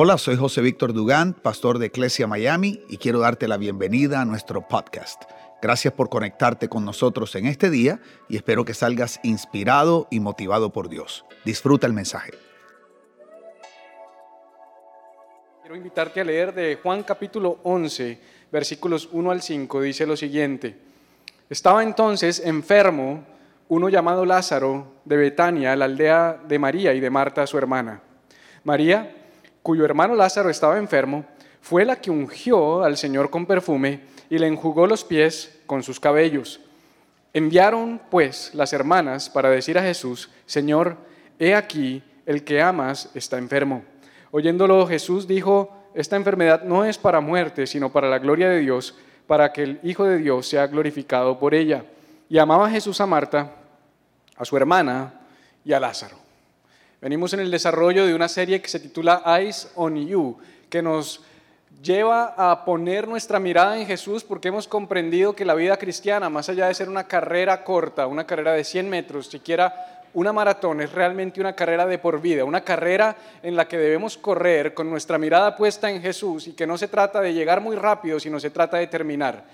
Hola, soy José Víctor Dugán, pastor de Iglesia Miami, y quiero darte la bienvenida a nuestro podcast. Gracias por conectarte con nosotros en este día y espero que salgas inspirado y motivado por Dios. Disfruta el mensaje. Quiero invitarte a leer de Juan capítulo 11, versículos 1 al 5. Dice lo siguiente. Estaba entonces enfermo uno llamado Lázaro de Betania, la aldea de María y de Marta, su hermana. María cuyo hermano Lázaro estaba enfermo, fue la que ungió al Señor con perfume y le enjugó los pies con sus cabellos. Enviaron pues las hermanas para decir a Jesús, Señor, he aquí, el que amas está enfermo. Oyéndolo Jesús dijo, esta enfermedad no es para muerte, sino para la gloria de Dios, para que el Hijo de Dios sea glorificado por ella. Y amaba Jesús a Marta, a su hermana y a Lázaro. Venimos en el desarrollo de una serie que se titula Eyes on You, que nos lleva a poner nuestra mirada en Jesús porque hemos comprendido que la vida cristiana, más allá de ser una carrera corta, una carrera de 100 metros, siquiera una maratón, es realmente una carrera de por vida, una carrera en la que debemos correr con nuestra mirada puesta en Jesús y que no se trata de llegar muy rápido, sino se trata de terminar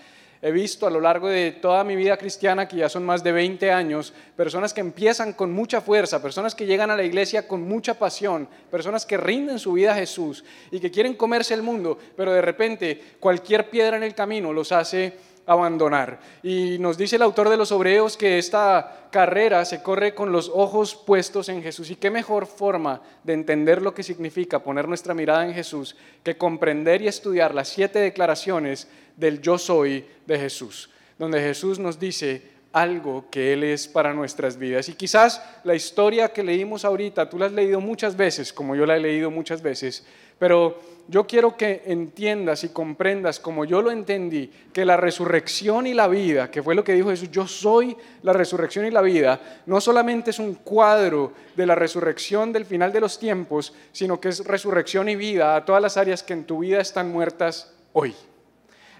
he visto a lo largo de toda mi vida cristiana, que ya son más de 20 años, personas que empiezan con mucha fuerza, personas que llegan a la iglesia con mucha pasión, personas que rinden su vida a Jesús y que quieren comerse el mundo, pero de repente cualquier piedra en el camino los hace abandonar. Y nos dice el autor de los Hebreos que esta carrera se corre con los ojos puestos en Jesús. ¿Y qué mejor forma de entender lo que significa poner nuestra mirada en Jesús que comprender y estudiar las siete declaraciones del yo soy de Jesús? Donde Jesús nos dice, algo que Él es para nuestras vidas. Y quizás la historia que leímos ahorita, tú la has leído muchas veces, como yo la he leído muchas veces, pero yo quiero que entiendas y comprendas, como yo lo entendí, que la resurrección y la vida, que fue lo que dijo Jesús, yo soy la resurrección y la vida, no solamente es un cuadro de la resurrección del final de los tiempos, sino que es resurrección y vida a todas las áreas que en tu vida están muertas hoy.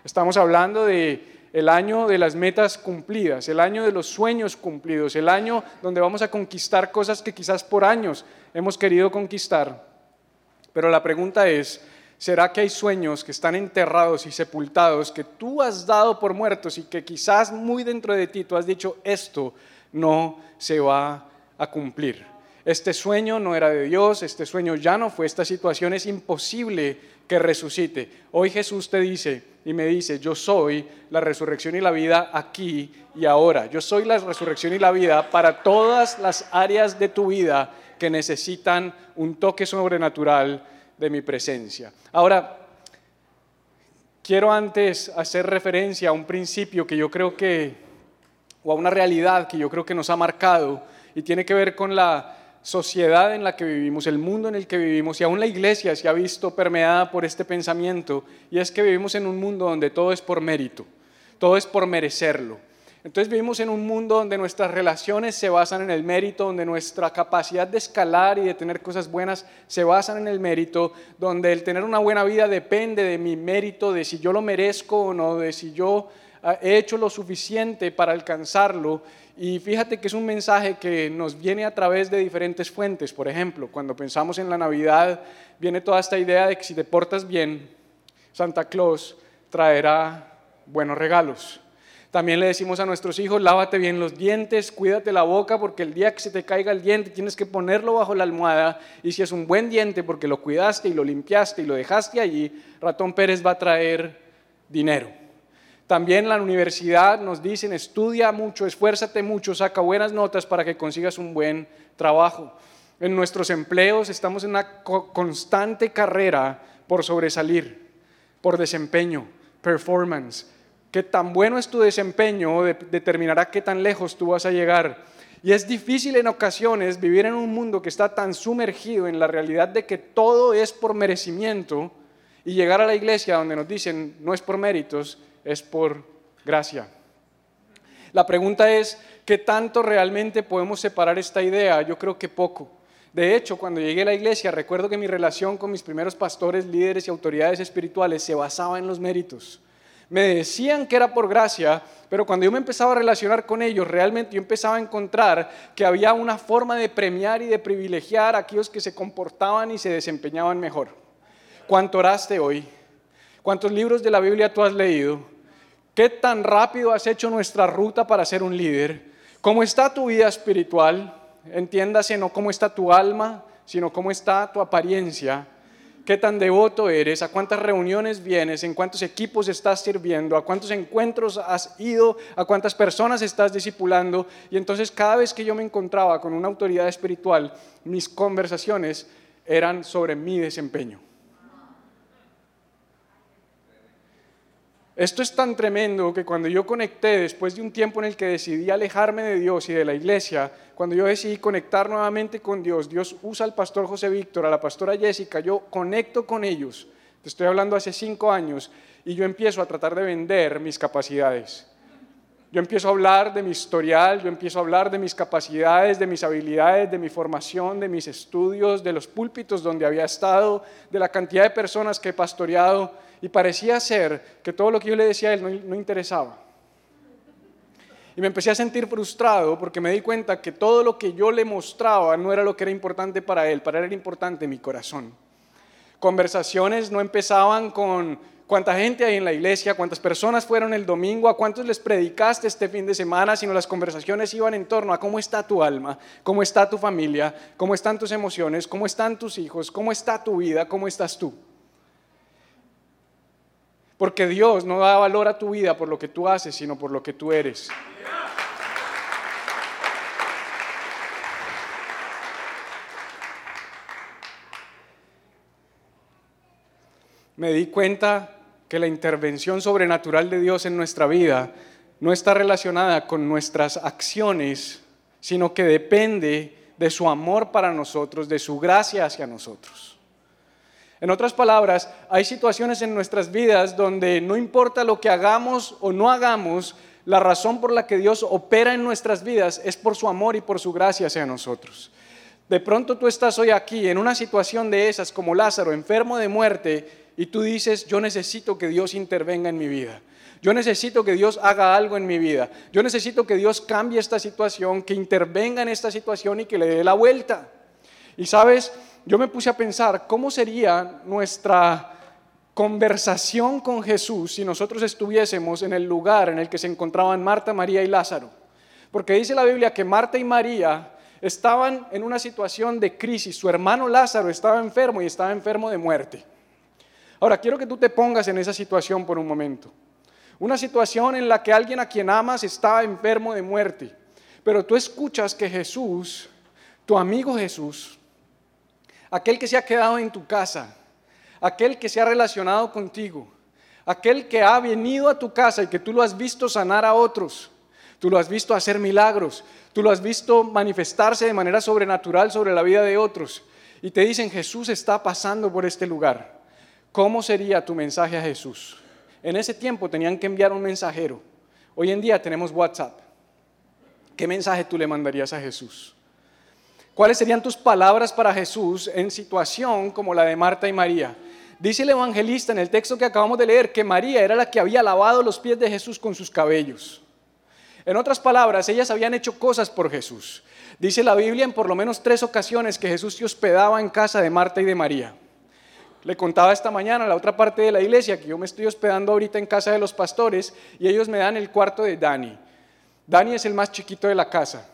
Estamos hablando de el año de las metas cumplidas, el año de los sueños cumplidos, el año donde vamos a conquistar cosas que quizás por años hemos querido conquistar. Pero la pregunta es, ¿será que hay sueños que están enterrados y sepultados que tú has dado por muertos y que quizás muy dentro de ti tú has dicho, esto no se va a cumplir? Este sueño no era de Dios, este sueño ya no fue, esta situación es imposible que resucite. Hoy Jesús te dice, y me dice, yo soy la resurrección y la vida aquí y ahora. Yo soy la resurrección y la vida para todas las áreas de tu vida que necesitan un toque sobrenatural de mi presencia. Ahora, quiero antes hacer referencia a un principio que yo creo que, o a una realidad que yo creo que nos ha marcado y tiene que ver con la sociedad en la que vivimos, el mundo en el que vivimos, y aún la iglesia se ha visto permeada por este pensamiento, y es que vivimos en un mundo donde todo es por mérito, todo es por merecerlo. Entonces vivimos en un mundo donde nuestras relaciones se basan en el mérito, donde nuestra capacidad de escalar y de tener cosas buenas se basan en el mérito, donde el tener una buena vida depende de mi mérito, de si yo lo merezco o no, de si yo he hecho lo suficiente para alcanzarlo. Y fíjate que es un mensaje que nos viene a través de diferentes fuentes. Por ejemplo, cuando pensamos en la Navidad, viene toda esta idea de que si te portas bien, Santa Claus traerá buenos regalos. También le decimos a nuestros hijos, lávate bien los dientes, cuídate la boca, porque el día que se te caiga el diente tienes que ponerlo bajo la almohada. Y si es un buen diente porque lo cuidaste y lo limpiaste y lo dejaste allí, Ratón Pérez va a traer dinero. También la universidad nos dicen, estudia mucho, esfuérzate mucho, saca buenas notas para que consigas un buen trabajo. En nuestros empleos estamos en una constante carrera por sobresalir, por desempeño, performance. Qué tan bueno es tu desempeño determinará qué tan lejos tú vas a llegar. Y es difícil en ocasiones vivir en un mundo que está tan sumergido en la realidad de que todo es por merecimiento y llegar a la iglesia donde nos dicen no es por méritos, es por gracia. La pregunta es, ¿qué tanto realmente podemos separar esta idea? Yo creo que poco. De hecho, cuando llegué a la iglesia, recuerdo que mi relación con mis primeros pastores, líderes y autoridades espirituales se basaba en los méritos. Me decían que era por gracia, pero cuando yo me empezaba a relacionar con ellos, realmente yo empezaba a encontrar que había una forma de premiar y de privilegiar a aquellos que se comportaban y se desempeñaban mejor. ¿Cuánto oraste hoy? ¿Cuántos libros de la Biblia tú has leído? ¿Qué tan rápido has hecho nuestra ruta para ser un líder? ¿Cómo está tu vida espiritual? Entiéndase, no cómo está tu alma, sino cómo está tu apariencia. ¿Qué tan devoto eres? ¿A cuántas reuniones vienes? ¿En cuántos equipos estás sirviendo? ¿A cuántos encuentros has ido? ¿A cuántas personas estás discipulando? Y entonces cada vez que yo me encontraba con una autoridad espiritual, mis conversaciones eran sobre mi desempeño. Esto es tan tremendo que cuando yo conecté, después de un tiempo en el que decidí alejarme de Dios y de la iglesia, cuando yo decidí conectar nuevamente con Dios, Dios usa al pastor José Víctor, a la pastora Jessica, yo conecto con ellos, te estoy hablando hace cinco años, y yo empiezo a tratar de vender mis capacidades. Yo empiezo a hablar de mi historial, yo empiezo a hablar de mis capacidades, de mis habilidades, de mi formación, de mis estudios, de los púlpitos donde había estado, de la cantidad de personas que he pastoreado y parecía ser que todo lo que yo le decía a él no, interesaba. Y me empecé a sentir frustrado porque me di cuenta que todo lo que yo le mostraba no era lo que era importante para él, para él era importante mi corazón. Conversaciones no empezaban con cuánta gente hay en la iglesia, cuántas personas fueron el domingo, a cuántos les predicaste este fin de semana, sino las conversaciones iban en torno a cómo está tu alma, cómo está tu familia, cómo están tus emociones, cómo están tus hijos, cómo está tu vida, cómo estás tú. Porque Dios no da valor a tu vida por lo que tú haces, sino por lo que tú eres. Me di cuenta que la intervención sobrenatural de Dios en nuestra vida no está relacionada con nuestras acciones, sino que depende de su amor para nosotros, de su gracia hacia nosotros. En otras palabras, hay situaciones en nuestras vidas donde no importa lo que hagamos o no hagamos, la razón por la que Dios opera en nuestras vidas es por su amor y por su gracia hacia nosotros. De pronto tú estás hoy aquí en una situación de esas como Lázaro, enfermo de muerte, y tú dices, yo necesito que Dios intervenga en mi vida. Yo necesito que Dios haga algo en mi vida. Yo necesito que Dios cambie esta situación, que intervenga en esta situación y que le dé la vuelta. Y sabes, yo me puse a pensar cómo sería nuestra conversación con Jesús si nosotros estuviésemos en el lugar en el que se encontraban Marta, María y Lázaro. Porque dice la Biblia que Marta y María estaban en una situación de crisis. Su hermano Lázaro estaba enfermo y estaba enfermo de muerte. Ahora, quiero que tú te pongas en esa situación por un momento. Una situación en la que alguien a quien amas estaba enfermo de muerte. Pero tú escuchas que Jesús, tu amigo Jesús, aquel que se ha quedado en tu casa, aquel que se ha relacionado contigo, aquel que ha venido a tu casa y que tú lo has visto sanar a otros, tú lo has visto hacer milagros, tú lo has visto manifestarse de manera sobrenatural sobre la vida de otros. Y te dicen, Jesús está pasando por este lugar. ¿Cómo sería tu mensaje a Jesús? En ese tiempo tenían que enviar un mensajero. Hoy en día tenemos WhatsApp. ¿Qué mensaje tú le mandarías a Jesús? ¿Cuáles serían tus palabras para Jesús en situación como la de Marta y María? Dice el evangelista en el texto que acabamos de leer que María era la que había lavado los pies de Jesús con sus cabellos. En otras palabras, ellas habían hecho cosas por Jesús. Dice la Biblia en por lo menos tres ocasiones que Jesús se hospedaba en casa de Marta y de María. Le contaba esta mañana a la otra parte de la iglesia que yo me estoy hospedando ahorita en casa de los pastores y ellos me dan el cuarto de Dani. Dani es el más chiquito de la casa.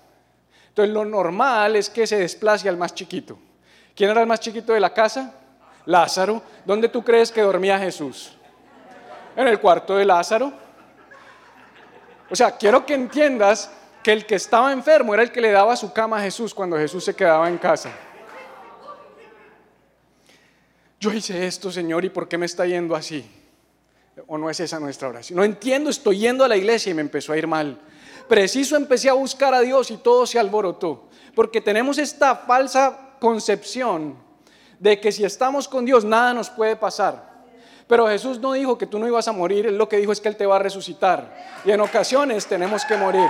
Entonces lo normal es que se desplace al más chiquito. ¿Quién era el más chiquito de la casa? Lázaro. ¿Dónde tú crees que dormía Jesús? En el cuarto de Lázaro. O sea, quiero que entiendas que el que estaba enfermo era el que le daba su cama a Jesús cuando Jesús se quedaba en casa. Yo hice esto, Señor, ¿y por qué me está yendo así? ¿O no es esa nuestra oración? No entiendo, estoy yendo a la iglesia y me empezó a ir mal preciso empecé a buscar a Dios y todo se alborotó. Porque tenemos esta falsa concepción de que si estamos con Dios nada nos puede pasar. Pero Jesús no dijo que tú no ibas a morir, Él lo que dijo es que Él te va a resucitar. Y en ocasiones tenemos que morir.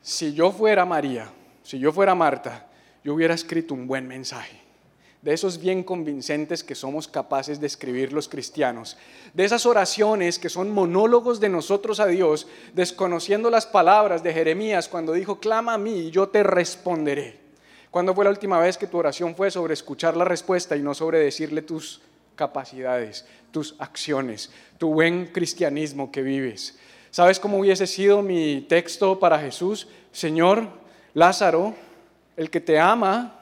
Si yo fuera María, si yo fuera Marta, yo hubiera escrito un buen mensaje de esos bien convincentes que somos capaces de escribir los cristianos, de esas oraciones que son monólogos de nosotros a Dios, desconociendo las palabras de Jeremías cuando dijo, clama a mí y yo te responderé. ¿Cuándo fue la última vez que tu oración fue sobre escuchar la respuesta y no sobre decirle tus capacidades, tus acciones, tu buen cristianismo que vives? ¿Sabes cómo hubiese sido mi texto para Jesús? Señor, Lázaro, el que te ama,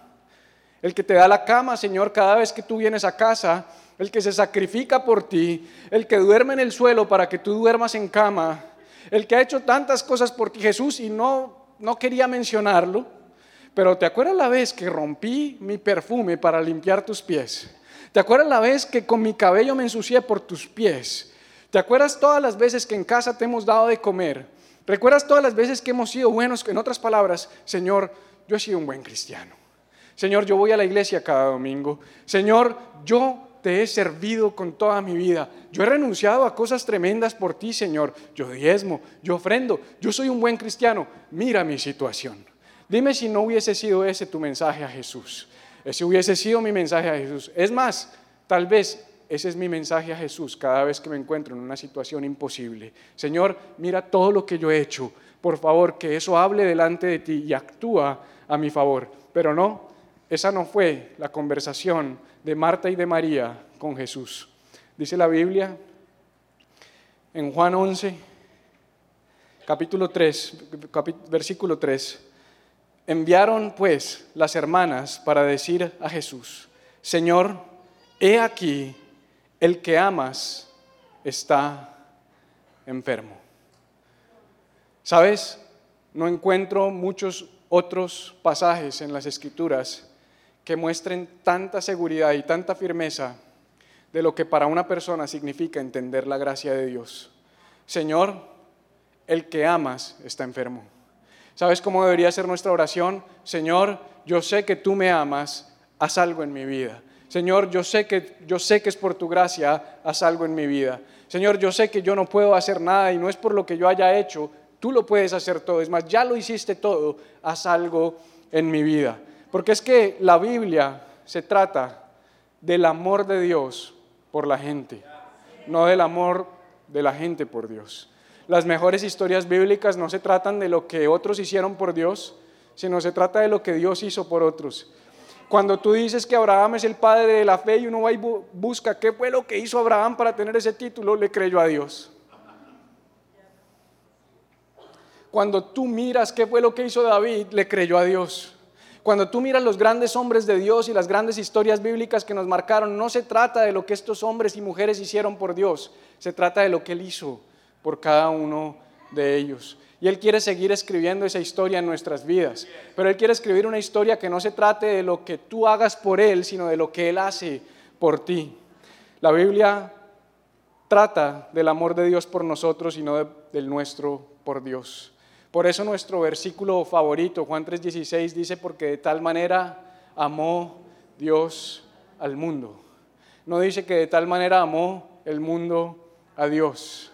el que te da la cama, Señor, cada vez que tú vienes a casa, el que se sacrifica por ti, el que duerme en el suelo para que tú duermas en cama, el que ha hecho tantas cosas por ti, Jesús, y no, no quería mencionarlo, pero ¿te acuerdas la vez que rompí mi perfume para limpiar tus pies? ¿Te acuerdas la vez que con mi cabello me ensucié por tus pies? ¿Te acuerdas todas las veces que en casa te hemos dado de comer? ¿Recuerdas todas las veces que hemos sido buenos? En otras palabras, Señor, yo he sido un buen cristiano. Señor, yo voy a la iglesia cada domingo. Señor, yo te he servido con toda mi vida. Yo he renunciado a cosas tremendas por ti, Señor. Yo diezmo, yo ofrendo, yo soy un buen cristiano. Mira mi situación. Dime si no hubiese sido ese tu mensaje a Jesús. Ese hubiese sido mi mensaje a Jesús. Es más, tal vez ese es mi mensaje a Jesús cada vez que me encuentro en una situación imposible. Señor, mira todo lo que yo he hecho. Por favor, que eso hable delante de ti y actúa a mi favor. Pero no, esa no fue la conversación de Marta y de María con Jesús. Dice la Biblia en Juan 11, capítulo 3, versículo 3. Enviaron pues las hermanas para decir a Jesús, Señor, he aquí, el que amas está enfermo. ¿Sabes? No encuentro muchos otros pasajes en las escrituras que muestren tanta seguridad y tanta firmeza de lo que para una persona significa entender la gracia de Dios. Señor, el que amas está enfermo. ¿Sabes cómo debería ser nuestra oración? Señor, yo sé que tú me amas, haz algo en mi vida. Señor, yo sé que yo sé que es por tu gracia, haz algo en mi vida. Señor, yo sé que yo no puedo hacer nada y no es por lo que yo haya hecho, tú lo puedes hacer todo. Es más, ya lo hiciste todo, haz algo en mi vida. Porque es que la Biblia se trata del amor de Dios por la gente, no del amor de la gente por Dios. Las mejores historias bíblicas no se tratan de lo que otros hicieron por Dios, sino se trata de lo que Dios hizo por otros. Cuando tú dices que Abraham es el padre de la fe y uno va y busca qué fue lo que hizo Abraham para tener ese título, le creyó a Dios. Cuando tú miras qué fue lo que hizo David, le creyó a Dios. Cuando tú miras los grandes hombres de Dios y las grandes historias bíblicas que nos marcaron, no se trata de lo que estos hombres y mujeres hicieron por Dios, se trata de lo que Él hizo por cada uno de ellos. Y Él quiere seguir escribiendo esa historia en nuestras vidas. Pero Él quiere escribir una historia que no se trate de lo que tú hagas por Él, sino de lo que Él hace por ti. La Biblia trata del amor de Dios por nosotros y no del nuestro por Dios. Por eso nuestro versículo favorito, Juan 3:16, dice, porque de tal manera amó Dios al mundo. No dice que de tal manera amó el mundo a Dios.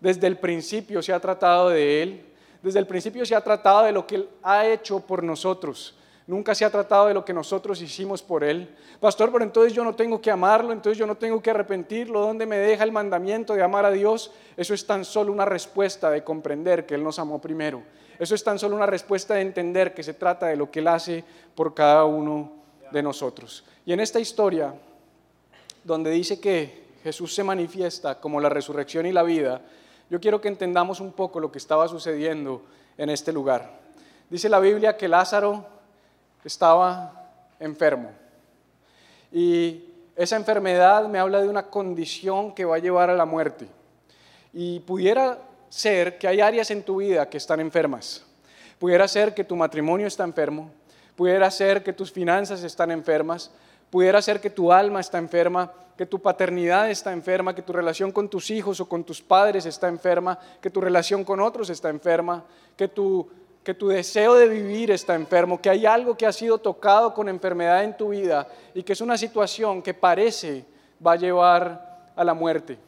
Desde el principio se ha tratado de Él, desde el principio se ha tratado de lo que Él ha hecho por nosotros. Nunca se ha tratado de lo que nosotros hicimos por Él. Pastor, pero entonces yo no tengo que amarlo, entonces yo no tengo que arrepentirlo. ¿Dónde me deja el mandamiento de amar a Dios? Eso es tan solo una respuesta de comprender que Él nos amó primero. Eso es tan solo una respuesta de entender que se trata de lo que Él hace por cada uno de nosotros. Y en esta historia, donde dice que Jesús se manifiesta como la resurrección y la vida, yo quiero que entendamos un poco lo que estaba sucediendo en este lugar. Dice la Biblia que Lázaro estaba enfermo. Y esa enfermedad me habla de una condición que va a llevar a la muerte. Y pudiera ser que hay áreas en tu vida que están enfermas. Pudiera ser que tu matrimonio está enfermo. Pudiera ser que tus finanzas están enfermas. Pudiera ser que tu alma está enferma, que tu paternidad está enferma, que tu relación con tus hijos o con tus padres está enferma, que tu relación con otros está enferma, que tu, que tu deseo de vivir está enfermo, que hay algo que ha sido tocado con enfermedad en tu vida y que es una situación que parece va a llevar a la muerte.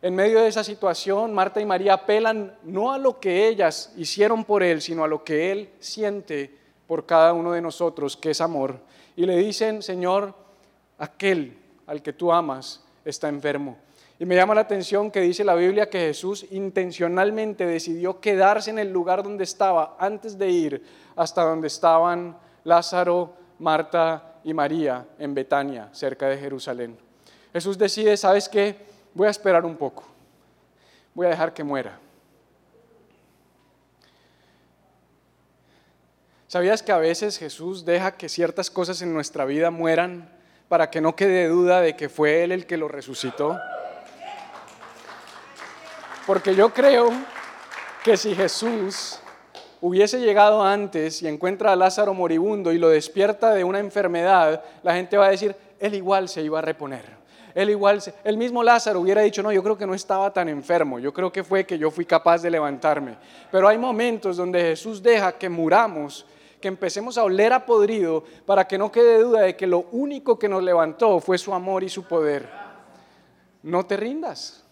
En medio de esa situación, Marta y María apelan no a lo que ellas hicieron por Él, sino a lo que Él siente por cada uno de nosotros, que es amor. Y le dicen, Señor, aquel al que tú amas está enfermo. Y me llama la atención que dice la Biblia que Jesús intencionalmente decidió quedarse en el lugar donde estaba antes de ir hasta donde estaban Lázaro, Marta y María en Betania, cerca de Jerusalén. Jesús decide, ¿sabes qué? Voy a esperar un poco. Voy a dejar que muera. ¿Sabías que a veces Jesús deja que ciertas cosas en nuestra vida mueran para que no quede duda de que fue Él el que lo resucitó? Porque yo creo que si Jesús hubiese llegado antes y encuentra a Lázaro moribundo y lo despierta de una enfermedad, la gente va a decir, él igual se iba a reponer. Él igual, el mismo Lázaro hubiera dicho, no, yo creo que no estaba tan enfermo, yo creo que fue que yo fui capaz de levantarme. Pero hay momentos donde Jesús deja que muramos, que empecemos a oler a podrido, para que no quede duda de que lo único que nos levantó fue su amor y su poder. No te rindas.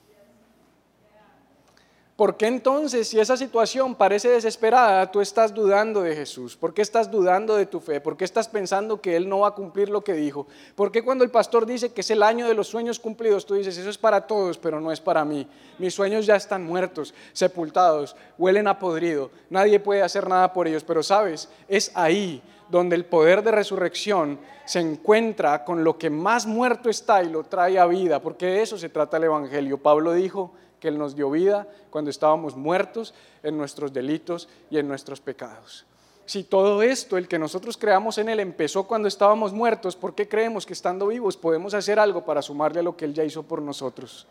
¿Por qué entonces, si esa situación parece desesperada, tú estás dudando de Jesús? ¿Por qué estás dudando de tu fe? ¿Por qué estás pensando que Él no va a cumplir lo que dijo? ¿Por qué cuando el pastor dice que es el año de los sueños cumplidos, tú dices, eso es para todos, pero no es para mí? Mis sueños ya están muertos, sepultados, huelen a podrido, nadie puede hacer nada por ellos, pero sabes, es ahí donde el poder de resurrección se encuentra con lo que más muerto está y lo trae a vida, porque de eso se trata el Evangelio. Pablo dijo, que Él nos dio vida cuando estábamos muertos en nuestros delitos y en nuestros pecados. Si todo esto, el que nosotros creamos en Él, empezó cuando estábamos muertos, ¿por qué creemos que estando vivos podemos hacer algo para sumarle a lo que Él ya hizo por nosotros?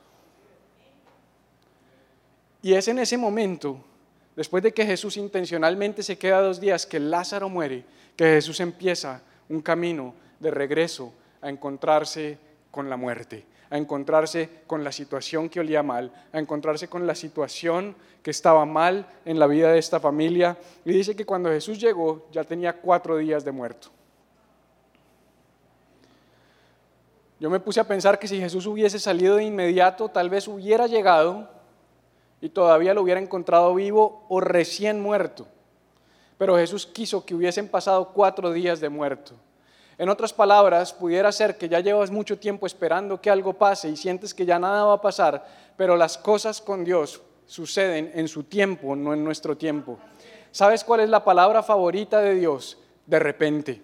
Y es en ese momento, después de que Jesús intencionalmente se queda dos días, que Lázaro muere, que Jesús empieza un camino de regreso a encontrarse con la muerte a encontrarse con la situación que olía mal, a encontrarse con la situación que estaba mal en la vida de esta familia. Y dice que cuando Jesús llegó ya tenía cuatro días de muerto. Yo me puse a pensar que si Jesús hubiese salido de inmediato, tal vez hubiera llegado y todavía lo hubiera encontrado vivo o recién muerto. Pero Jesús quiso que hubiesen pasado cuatro días de muerto. En otras palabras, pudiera ser que ya llevas mucho tiempo esperando que algo pase y sientes que ya nada va a pasar, pero las cosas con Dios suceden en su tiempo, no en nuestro tiempo. ¿Sabes cuál es la palabra favorita de Dios? De repente.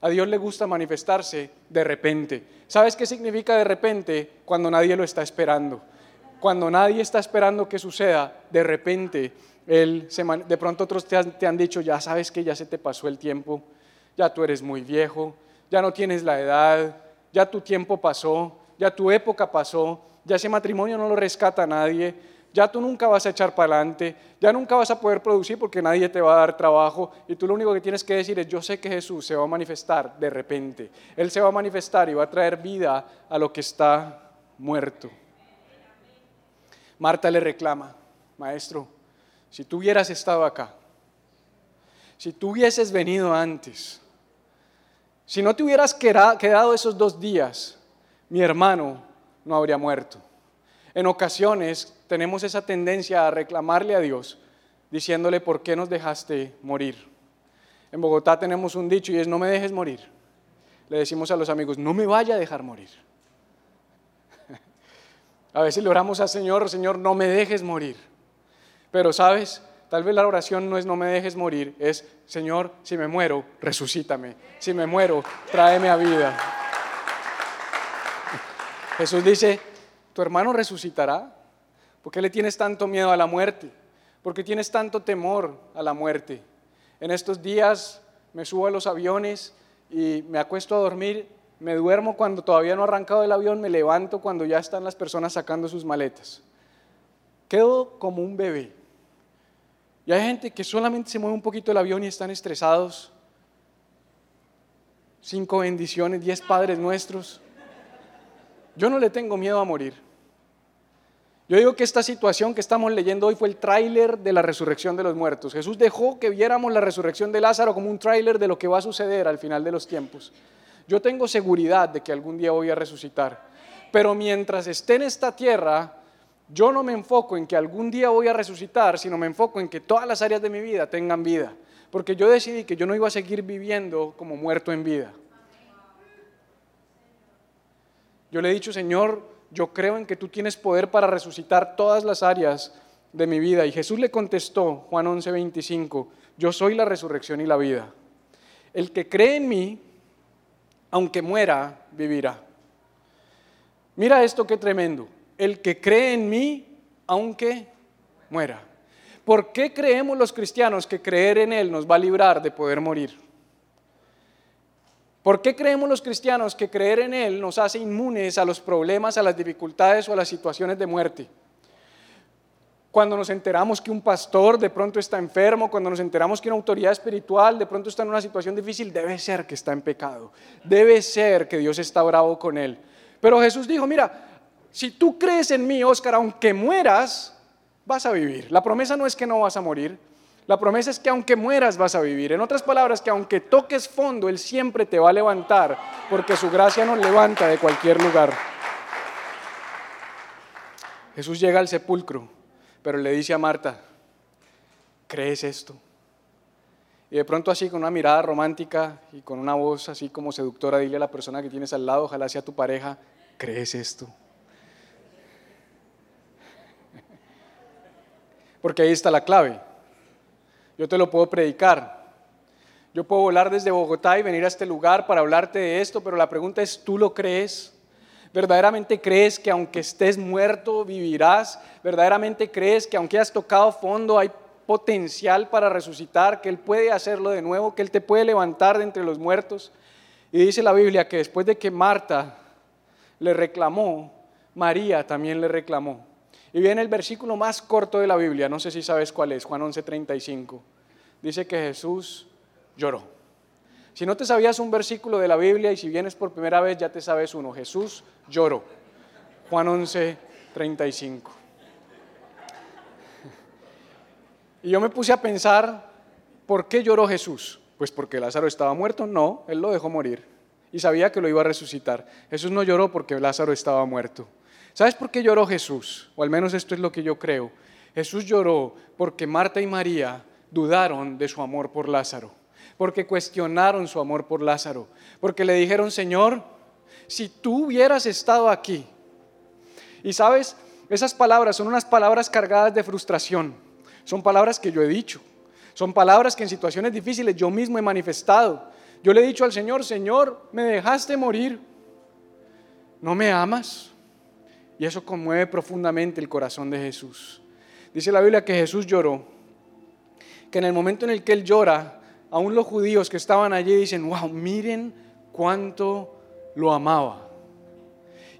A Dios le gusta manifestarse de repente. ¿Sabes qué significa de repente? Cuando nadie lo está esperando. Cuando nadie está esperando que suceda, de repente, él de pronto otros te han dicho, ya sabes que ya se te pasó el tiempo, ya tú eres muy viejo, ya no tienes la edad, ya tu tiempo pasó, ya tu época pasó, ya ese matrimonio no lo rescata nadie, ya tú nunca vas a echar para adelante, ya nunca vas a poder producir porque nadie te va a dar trabajo y tú lo único que tienes que decir es, yo sé que Jesús se va a manifestar de repente, Él se va a manifestar y va a traer vida a lo que está muerto. Marta le reclama, maestro, si tú hubieras estado acá, si tú hubieses venido antes, si no te hubieras quedado esos dos días, mi hermano no habría muerto. En ocasiones tenemos esa tendencia a reclamarle a Dios, diciéndole, ¿por qué nos dejaste morir? En Bogotá tenemos un dicho y es, no me dejes morir. Le decimos a los amigos, no me vaya a dejar morir. A veces le oramos al Señor, Señor, no me dejes morir. Pero sabes, Tal vez la oración no es no me dejes morir, es Señor, si me muero, resucítame. Si me muero, tráeme a vida. Jesús dice, tu hermano resucitará. ¿Por qué le tienes tanto miedo a la muerte? ¿Por qué tienes tanto temor a la muerte? En estos días me subo a los aviones y me acuesto a dormir, me duermo cuando todavía no ha arrancado el avión, me levanto cuando ya están las personas sacando sus maletas. Quedo como un bebé. Y hay gente que solamente se mueve un poquito el avión y están estresados. Cinco bendiciones, diez padres nuestros. Yo no le tengo miedo a morir. Yo digo que esta situación que estamos leyendo hoy fue el tráiler de la resurrección de los muertos. Jesús dejó que viéramos la resurrección de Lázaro como un tráiler de lo que va a suceder al final de los tiempos. Yo tengo seguridad de que algún día voy a resucitar. Pero mientras esté en esta tierra, yo no me enfoco en que algún día voy a resucitar, sino me enfoco en que todas las áreas de mi vida tengan vida. Porque yo decidí que yo no iba a seguir viviendo como muerto en vida. Yo le he dicho, Señor, yo creo en que tú tienes poder para resucitar todas las áreas de mi vida. Y Jesús le contestó, Juan 11:25, yo soy la resurrección y la vida. el que cree en mí, aunque muera, vivirá. Mira esto qué tremendo. El que cree en mí, aunque muera. ¿Por qué creemos los cristianos que creer en Él nos va a librar de poder morir? ¿Por qué creemos los cristianos que creer en Él nos hace inmunes a los problemas, a las dificultades o a las situaciones de muerte? Cuando nos enteramos que un pastor de pronto está enfermo, cuando nos enteramos que una autoridad espiritual de pronto está en una situación difícil, debe ser que está en pecado, debe ser que Dios está bravo con él. Pero Jesús dijo, mira, si tú crees en mí, Óscar, aunque mueras, vas a vivir. La promesa no es que no vas a morir, la promesa es que aunque mueras vas a vivir. En otras palabras, que aunque toques fondo, Él siempre te va a levantar, porque su gracia nos levanta de cualquier lugar. Jesús llega al sepulcro, pero le dice a Marta, ¿crees esto? Y de pronto así, con una mirada romántica y con una voz así como seductora, dile a la persona que tienes al lado, ojalá sea tu pareja, ¿crees esto? Porque ahí está la clave. Yo te lo puedo predicar. Yo puedo volar desde Bogotá y venir a este lugar para hablarte de esto, pero la pregunta es, ¿tú lo crees? ¿Verdaderamente crees que aunque estés muerto vivirás? ¿Verdaderamente crees que aunque hayas tocado fondo hay potencial para resucitar, que Él puede hacerlo de nuevo, que Él te puede levantar de entre los muertos? Y dice la Biblia que después de que Marta le reclamó, María también le reclamó. Y viene el versículo más corto de la Biblia, no sé si sabes cuál es, Juan 11:35. Dice que Jesús lloró. Si no te sabías un versículo de la Biblia y si vienes por primera vez ya te sabes uno, Jesús lloró. Juan 11:35. Y yo me puse a pensar, ¿por qué lloró Jesús? Pues porque Lázaro estaba muerto, no, él lo dejó morir y sabía que lo iba a resucitar. Jesús no lloró porque Lázaro estaba muerto. ¿Sabes por qué lloró Jesús? O al menos esto es lo que yo creo. Jesús lloró porque Marta y María dudaron de su amor por Lázaro, porque cuestionaron su amor por Lázaro, porque le dijeron, Señor, si tú hubieras estado aquí. Y sabes, esas palabras son unas palabras cargadas de frustración, son palabras que yo he dicho, son palabras que en situaciones difíciles yo mismo he manifestado. Yo le he dicho al Señor, Señor, me dejaste morir, ¿no me amas? Y eso conmueve profundamente el corazón de Jesús. Dice la Biblia que Jesús lloró, que en el momento en el que Él llora, aún los judíos que estaban allí dicen, wow, miren cuánto lo amaba.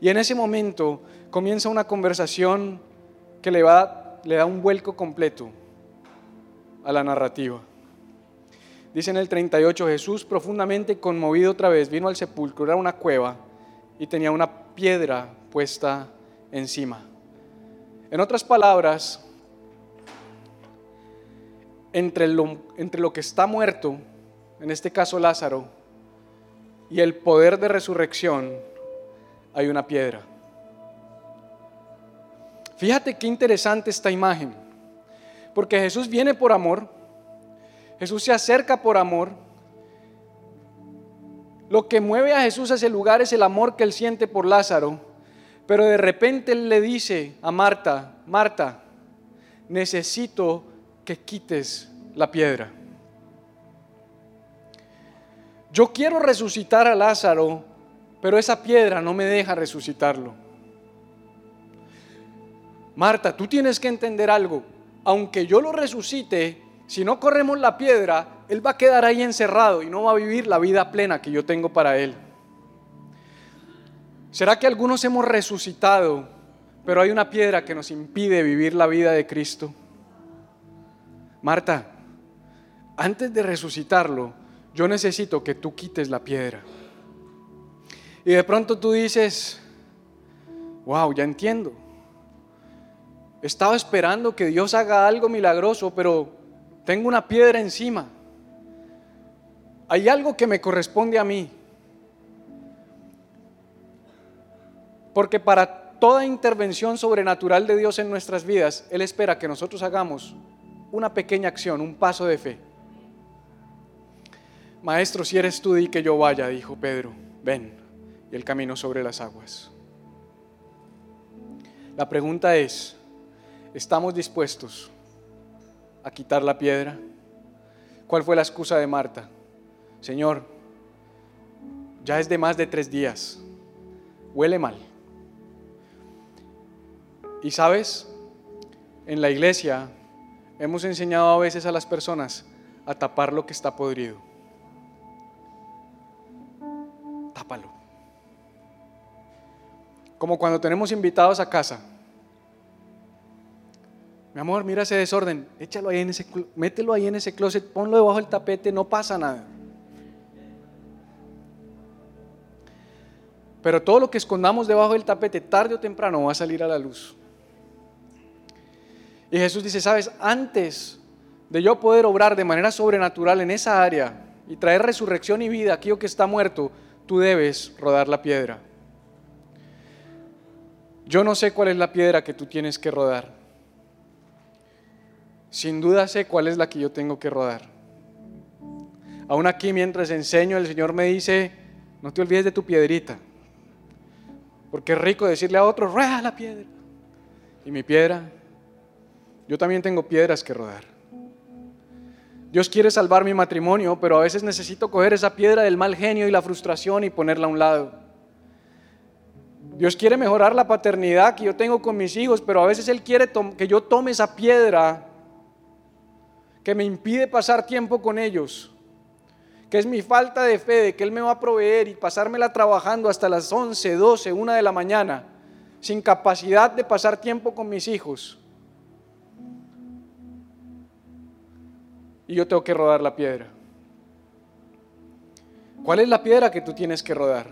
Y en ese momento comienza una conversación que le, da un vuelco completo a la narrativa. Dice en el 38, Jesús profundamente conmovido otra vez vino al sepulcro, era una cueva y tenía una piedra puesta encima. En otras palabras, entre lo, entre lo que está muerto, en este caso Lázaro, y el poder de resurrección, hay una piedra. Fíjate qué interesante esta imagen, porque Jesús viene por amor, Jesús se acerca por amor, lo que mueve a Jesús a ese lugar es el amor que él siente por Lázaro, pero de repente él le dice a Marta, Marta, necesito que quites la piedra. Yo quiero resucitar a Lázaro, pero esa piedra no me deja resucitarlo. Marta, tú tienes que entender algo. Aunque yo lo resucite, si no corremos la piedra, él va a quedar ahí encerrado y no va a vivir la vida plena que yo tengo para él. ¿Será que algunos hemos resucitado, pero hay una piedra que nos impide vivir la vida de Cristo? Marta, antes de resucitarlo, yo necesito que tú quites la piedra. Y de pronto tú dices, wow, ya entiendo. Estaba esperando que Dios haga algo milagroso, pero tengo una piedra encima. Hay algo que me corresponde a mí. Porque para toda intervención sobrenatural de Dios en nuestras vidas, Él espera que nosotros hagamos una pequeña acción, un paso de fe. Maestro, si eres tú, di que yo vaya, dijo Pedro, ven, y el camino sobre las aguas. La pregunta es, ¿estamos dispuestos a quitar la piedra? ¿Cuál fue la excusa de Marta? Señor, ya es de más de tres días, huele mal. Y sabes, en la iglesia hemos enseñado a veces a las personas a tapar lo que está podrido. Tápalo. Como cuando tenemos invitados a casa. Mi amor, mira ese desorden, échalo ahí en ese, mételo ahí en ese closet, ponlo debajo del tapete, no pasa nada. Pero todo lo que escondamos debajo del tapete, tarde o temprano, va a salir a la luz. Y Jesús dice, sabes, antes de yo poder obrar de manera sobrenatural en esa área y traer resurrección y vida a aquello que está muerto, tú debes rodar la piedra. Yo no sé cuál es la piedra que tú tienes que rodar. Sin duda sé cuál es la que yo tengo que rodar. Aún aquí mientras enseño, el Señor me dice, no te olvides de tu piedrita. Porque es rico decirle a otro, rueda la piedra. Y mi piedra yo también tengo piedras que rodar. Dios quiere salvar mi matrimonio, pero a veces necesito coger esa piedra del mal genio y la frustración y ponerla a un lado. Dios quiere mejorar la paternidad que yo tengo con mis hijos, pero a veces Él quiere que yo tome esa piedra que me impide pasar tiempo con ellos, que es mi falta de fe de que Él me va a proveer y pasármela trabajando hasta las 11, 12, 1 de la mañana, sin capacidad de pasar tiempo con mis hijos. Y yo tengo que rodar la piedra. ¿Cuál es la piedra que tú tienes que rodar?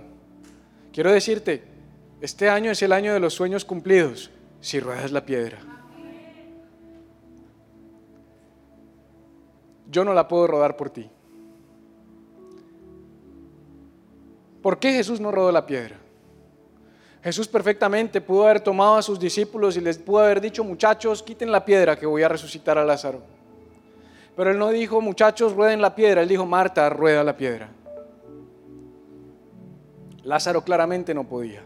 Quiero decirte, este año es el año de los sueños cumplidos si ruedas la piedra. Yo no la puedo rodar por ti. ¿Por qué Jesús no rodó la piedra? Jesús perfectamente pudo haber tomado a sus discípulos y les pudo haber dicho, muchachos, quiten la piedra que voy a resucitar a Lázaro. Pero él no dijo, muchachos, rueden la piedra. Él dijo, Marta, rueda la piedra. Lázaro claramente no podía.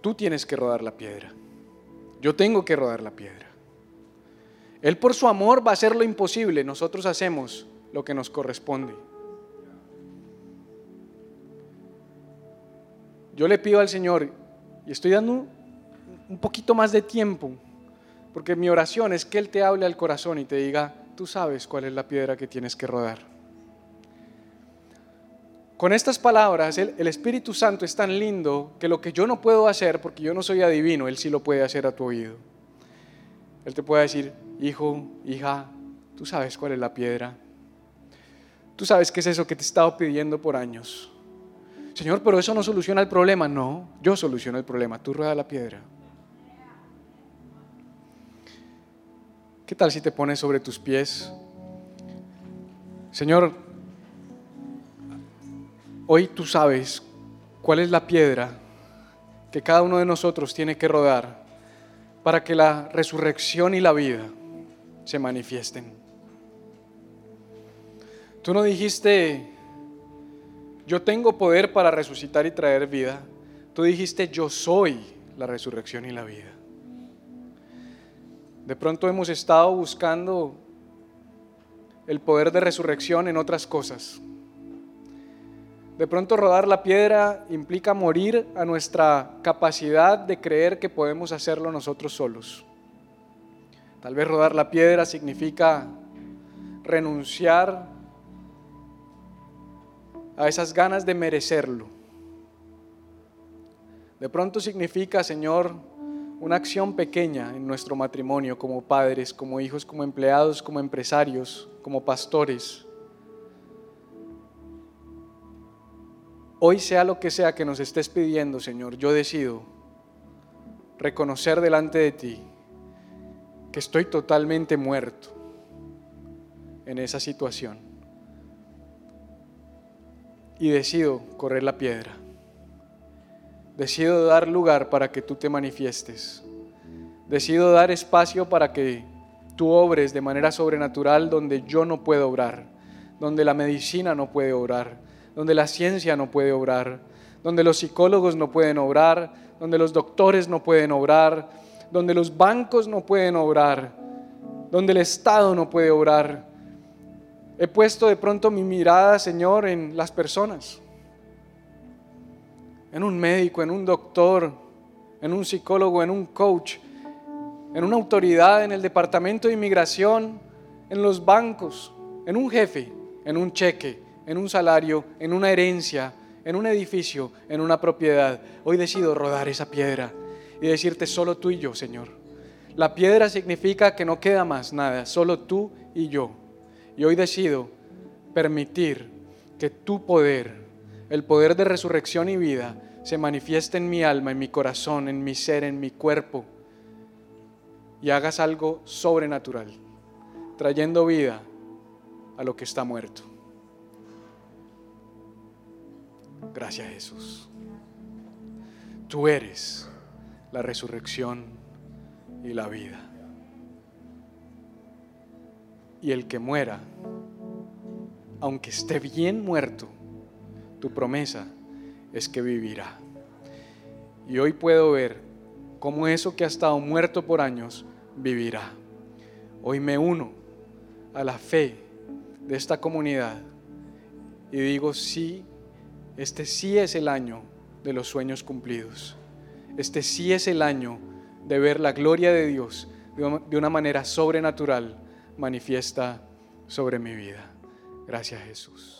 Tú tienes que rodar la piedra. Yo tengo que rodar la piedra. Él por su amor va a hacer lo imposible. Nosotros hacemos lo que nos corresponde. Yo le pido al Señor, y estoy dando un poquito más de tiempo, porque mi oración es que Él te hable al corazón y te diga, tú sabes cuál es la piedra que tienes que rodar. Con estas palabras, el, Espíritu Santo es tan lindo que lo que yo no puedo hacer, porque yo no soy adivino, Él sí lo puede hacer a tu oído. Él te puede decir, hijo, hija, tú sabes cuál es la piedra. Tú sabes qué es eso que te he estado pidiendo por años. Señor, pero eso no soluciona el problema. No, yo soluciono el problema. Tú rueda la piedra. ¿Qué tal si te pones sobre tus pies? Señor, hoy tú sabes cuál es la piedra que cada uno de nosotros tiene que rodar para que la resurrección y la vida se manifiesten. Tú no dijiste, yo tengo poder para resucitar y traer vida. Tú dijiste, yo soy la resurrección y la vida. De pronto hemos estado buscando el poder de resurrección en otras cosas. De pronto rodar la piedra implica morir a nuestra capacidad de creer que podemos hacerlo nosotros solos. Tal vez rodar la piedra significa renunciar a esas ganas de merecerlo. De pronto significa, Señor, una acción pequeña en nuestro matrimonio como padres, como hijos, como empleados, como empresarios, como pastores. Hoy sea lo que sea que nos estés pidiendo, Señor, yo decido reconocer delante de ti que estoy totalmente muerto en esa situación. Y decido correr la piedra. Decido dar lugar para que tú te manifiestes. Decido dar espacio para que tú obres de manera sobrenatural donde yo no puedo obrar, donde la medicina no puede obrar, donde la ciencia no puede obrar, donde los psicólogos no pueden obrar, donde los doctores no pueden obrar, donde los bancos no pueden obrar, donde el Estado no puede obrar, He puesto de pronto mi mirada, Señor, en las personas, en un médico, en un doctor, en un psicólogo, en un coach, en una autoridad, en el departamento de inmigración, en los bancos, en un jefe, en un cheque, en un salario, en una herencia, en un edificio, en una propiedad. Hoy decido rodar esa piedra y decirte solo tú y yo, Señor. La piedra significa que no queda más nada, solo tú y yo. Y hoy decido permitir que tu poder, el poder de resurrección y vida, se manifieste en mi alma, en mi corazón, en mi ser, en mi cuerpo, y hagas algo sobrenatural, trayendo vida a lo que está muerto. Gracias Jesús. Tú eres la resurrección y la vida y el que muera, aunque esté bien muerto, tu promesa es que vivirá. Y hoy puedo ver cómo eso que ha estado muerto por años vivirá. Hoy me uno a la fe de esta comunidad y digo, sí, este sí es el año de los sueños cumplidos. Este sí es el año de ver la gloria de Dios de una manera sobrenatural manifiesta sobre mi vida. Gracias Jesús.